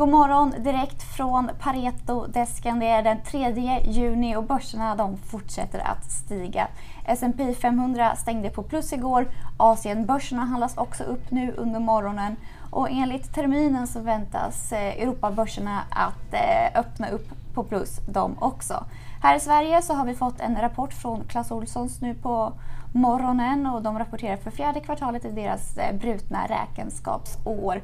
God morgon direkt från Pareto-desken. Det är den 3 juni och börserna de fortsätter att stiga. S&P 500 stängde på plus igår. Asienbörserna handlas också upp nu under morgonen. Och enligt terminen så väntas eh, Europabörserna att eh, öppna upp på plus de också. Här i Sverige så har vi fått en rapport från Clas Ohlsons nu på morgonen och de rapporterar för fjärde kvartalet i deras eh, brutna räkenskapsår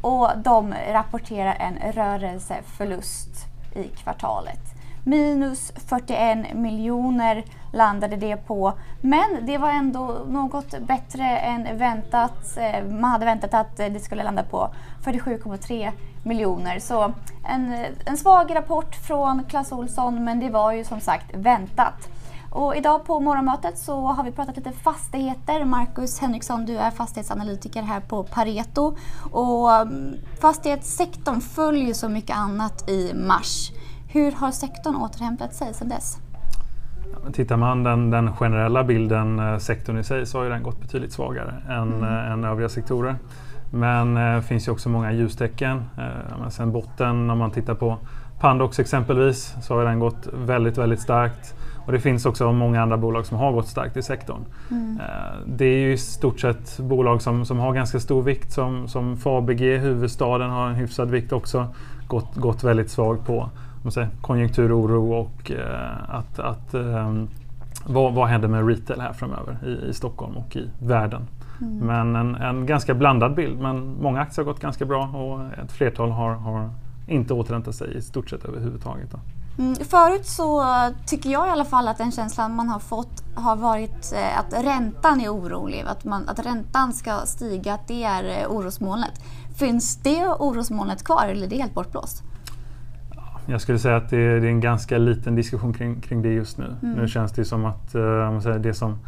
och de rapporterar en rörelseförlust i kvartalet. Minus 41 miljoner landade det på. Men det var ändå något bättre än väntat. Eh, man hade väntat att det skulle landa på 47,3 miljoner. Så en, en svag rapport från Clas Olsson men det var ju som sagt väntat. Och idag på morgonmötet så har vi pratat lite fastigheter. Marcus Henriksson, du är fastighetsanalytiker här på Pareto. Och mm, fastighetssektorn följer så mycket annat i mars. Hur har sektorn återhämtat sig sedan dess? Tittar man den, den generella bilden, eh, sektorn i sig, så har den gått betydligt svagare än, mm. Eh, än övriga sektorer. Men det eh, finns ju också många ljustecken. Eh, sen botten, om man tittar på Pandox exempelvis, så har den gått väldigt, väldigt starkt. Och det finns också många andra bolag som har gått starkt i sektorn. Mm. Eh, det är ju i stort sett bolag som, som har ganska stor vikt som, som Fabege, huvudstaden har en hyfsad vikt också. Gått, gått väldigt svagt på säger, konjunkturoro och eh, att, att eh, vad, vad händer med retail här framöver i, i Stockholm och i världen. Mm. Men en, en, ganska blandad bild. Men många aktier har gått ganska bra och ett flertal har, har inte återhämtat sig i stort sett överhuvudtaget. Då. Mm, förut så tycker jag i alla fall att den känslan man har fått har varit eh, att räntan är orolig, att, man, att räntan ska stiga, att det är eh, orosmolnet. Finns det orosmolnet kvar eller är det helt bortblåst? Jag skulle säga att det är, det är en ganska liten diskussion kring, kring det just nu. Mm. Nu känns det som att uh, säger, det som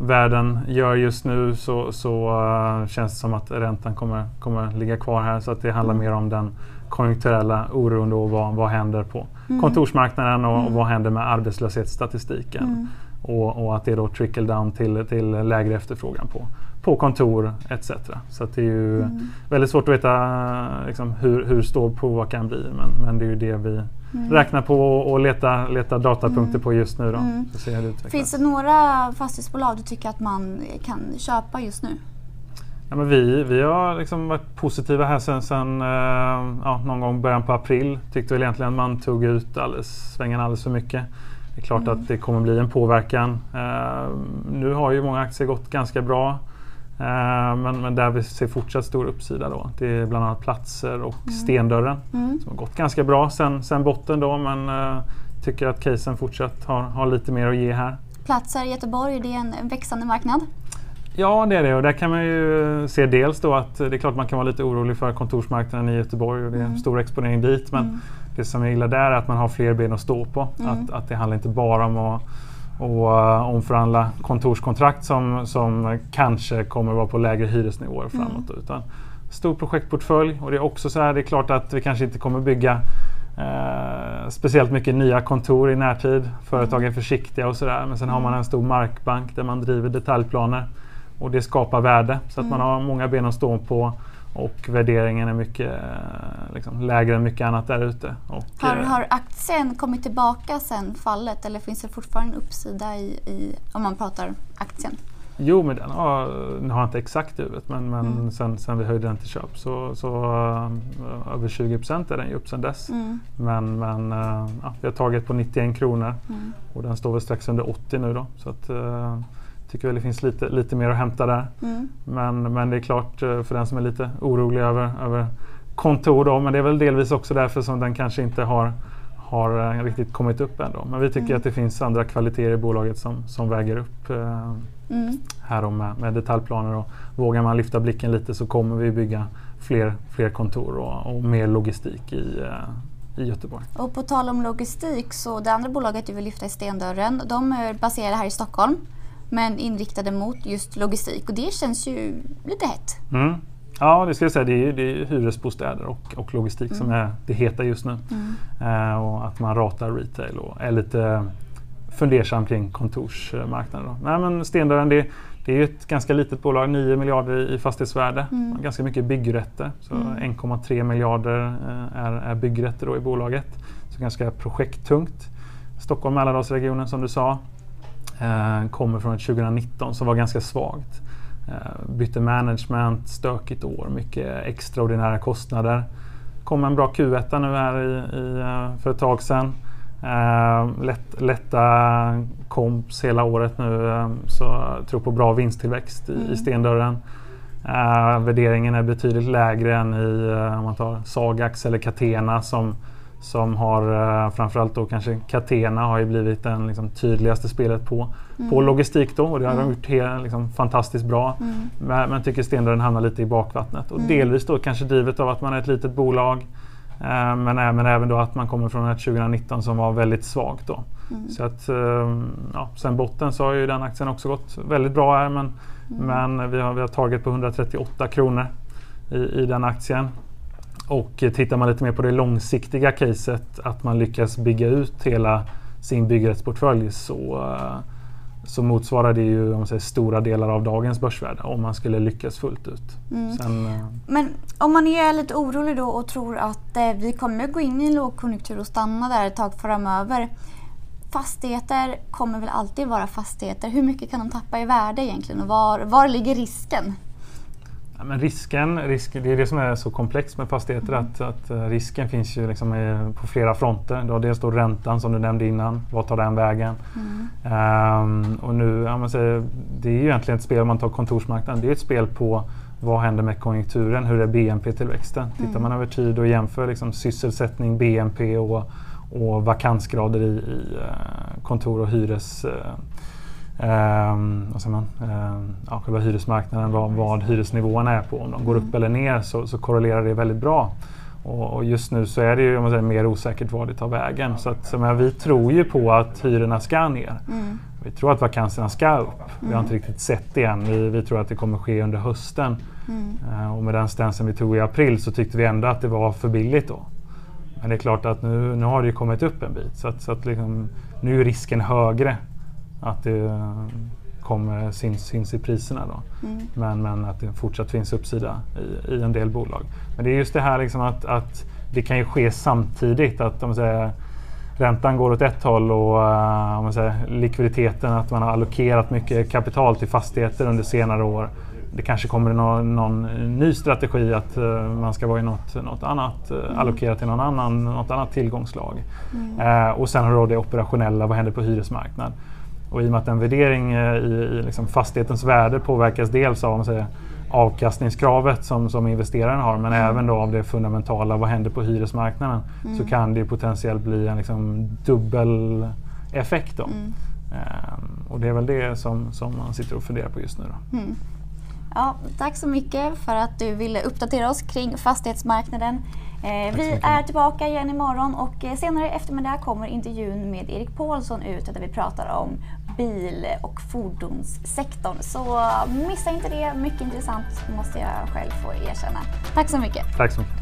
världen gör just nu så, så uh, känns det som att räntan kommer, kommer ligga kvar här. Så att det handlar mm. mer om den konjunkturella oron då, vad, vad händer på mm. kontorsmarknaden och, och, mm. vad händer med arbetslöshetsstatistiken. Mm. Och, och, att det då trickle down till, till lägre efterfrågan på, på kontor etc. Så det är ju mm. väldigt svårt att veta liksom, hur, hur stor påverkan blir men, men det är ju det vi mm. räknar på och letar leta datapunkter mm. på just nu. Då, mm. det Finns det några fastighetsbolag du tycker att man kan köpa just nu? Ja, men vi, vi har liksom varit positiva här sen, sen eh, ja, någon gång början på april. Tyckte väl egentligen att man tog ut alldeles, svängen alldeles för mycket. Det är klart mm. att det kommer bli en påverkan. Eh, nu har ju många aktier gått ganska bra. Eh, men, men, där vi ser fortsatt stor uppsida då. Det är bland annat Platser och mm. Stendörren mm. som har gått ganska bra sen, sen botten då men eh, tycker att casen fortsatt har, har lite mer att ge här. Platser i Göteborg, det är en växande marknad? Ja, det är det och där kan man ju se dels då att det är klart man kan vara lite orolig för kontorsmarknaden i Göteborg och det är en mm. stor exponering dit. Men mm. det som jag gillar där är att man har fler ben att stå på. Mm. Att, att det handlar inte bara om att och uh, omförhandla kontorskontrakt som, som kanske kommer vara på lägre hyresnivåer mm. framåt. Mm. Utan stor projektportfölj och det är också så här, det är klart att vi kanske inte kommer bygga eh, speciellt mycket nya kontor i närtid. Företag är försiktiga och sådär men sen har man en stor markbank där man driver detaljplaner och det skapar värde så att mm. man har många ben att stå på och värderingen är mycket liksom, lägre än mycket annat där ute. Har, eh, har aktien kommit tillbaka sen fallet eller finns det fortfarande en uppsida i, i, om man pratar aktien? Jo, men den har, den har inte exakt i huvudet men, men mm. sen, sen vi höjde den till köp så, så uh, över 20 procent är den ju upp sen dess. Mm. Men, men uh, ja, vi har tagit på 91 kronor mm. och den står väl strax under 80 nu då. Så att, uh, tycker väl det finns lite, lite mer att hämta där. Mm. Men, men det är klart eh, för den som är lite orolig över, över kontor då, men det är väl delvis också därför som den kanske inte har, har eh, riktigt kommit upp än. Då. Men vi tycker mm. att det finns andra kvaliteter i bolaget som, som väger upp eh, mm. här med, med detaljplaner. Och vågar man lyfta blicken lite så kommer vi bygga fler, fler kontor och, och mer logistik i, eh, i Göteborg. Och på tal om logistik så det andra bolaget du vill lyfta är Stendörren. De är baserade här i Stockholm men inriktade mot just logistik och det känns ju lite hett. Mm. Ja, det ska jag säga. Det är, det är hyresbostäder och, och logistik mm. som är det heta just nu. Mm. Uh, och att man ratar retail och är lite fundersam kring kontorsmarknaden. Då. Nej, men Stendörren, det, det är ett ganska litet bolag, 9 miljarder i fastighetsvärde. Mm. Ganska mycket byggrätter. Så mm. 1,3 miljarder eh, är, är byggrätter i bolaget. Så ganska projekttungt. Stockholm Mälardalsregionen som du sa eh, kommer från ett 2019 som var ganska svagt. Eh, bytte management, stökigt år, mycket extraordinära kostnader. kom en bra Q1 nu här i, i, för ett tag sedan. Lätt, lätta komps hela året nu så tror på bra vinsttillväxt i, mm. i stendörren. Värderingen är betydligt lägre än i om man tar Sagax eller Catena som, som har framförallt då kanske Catena har ju blivit den liksom, tydligaste spelet på, mm. på logistik då och det har mm. de gjort helt, liksom, fantastiskt bra. Mm. Men jag tycker stendörren hamnar lite i bakvattnet och mm. delvis då kanske drivet av att man är ett litet bolag Eh, men, men även då att man kommer från ett 2019 som var väldigt svagt då. Mm. Så att, eh, ja, sen botten så har ju den aktien också gått väldigt bra här men, mm. men vi, har, vi har tagit på 138 kronor i, i den aktien. Och tittar man lite mer på det långsiktiga caset att man lyckas bygga ut hela sin byggrättsportfölj så uh, så motsvarar det ju om säger, stora delar av dagens börsvärde om man skulle lyckas fullt ut. Mm. Sen, eh, Men om man är lite orolig då och tror att eh, vi kommer gå in i en lågkonjunktur och stanna där ett tag framöver. Fastigheter kommer väl alltid vara fastigheter. Hur mycket kan de tappa i värde egentligen och var, var ligger risken? Ja, men risken, risk, det är det som är så komplext med fastigheter mm. att, att, eh, risken finns ju liksom i, på flera fronter. Du har dels då räntan som du nämnde innan, vad tar den vägen? Mm. Um, och nu, ja, man säger, det är ju egentligen ett spel, om man tar kontorsmarknaden, det är ett spel på vad händer med konjunkturen? Hur är BNP-tillväxten? Mm. Tittar man över tid och jämför liksom sysselsättning, BNP och, och vakansgrader i, i uh, kontor och hyres uh, Um, vad säger man? Um, ja, själva hyresmarknaden, vad, vad hyresnivåerna är på. Om de går upp eller ner så, så korrelerar det väldigt bra. Och, och, just nu så är det ju om man säger, mer osäkert var det tar vägen. Så, att, så men, vi tror ju på att hyrorna ska ner. Mm. Vi tror att vakanserna ska upp. Mm. Vi har inte mm. riktigt sett det än. Vi, vi tror att det kommer ske under hösten. Mm. Uh, och med den stansen vi tog i april så tyckte vi ändå att det var för billigt då. Men det är klart att nu, nu har det kommit upp en bit. Så, att, så att liksom, nu är risken högre att det kommer syns, syns i priserna. Då. Mm. Men, men att det fortsatt finns uppsida i, i en del bolag. Men det är just det här liksom att, att det kan ju ske samtidigt. att om säger, Räntan går åt ett håll och uh, om man säger, likviditeten, att man har allokerat mycket kapital till fastigheter under senare år. Det kanske kommer någon, någon ny strategi att uh, man ska vara i något, något annat, mm. allokerat till någon annan, något annat tillgångslag. Mm. och sen har du det operationella, vad händer på hyresmarknaden? Och i och med att en värdering eh, i, i liksom fastighetens värde påverkas dels av säger, avkastningskravet som, som investeraren har men mm. även då av det fundamentala, vad händer på hyresmarknaden? Mm. Så kan det potentiellt bli en liksom dubbel effekt. Då. Mm. Um, och det är väl det som, som man sitter och funderar på just nu. Då. Ja, tack så mycket för att du ville uppdatera oss kring fastighetsmarknaden. Eh, vi är tillbaka igen imorgon och eh, senare i eftermiddag kommer intervjun med Erik Paulsson ut där vi pratar om bil och fordonssektorn. Så missa inte det, mycket intressant måste jag själv få erkänna. Tack så mycket. Tack så mycket.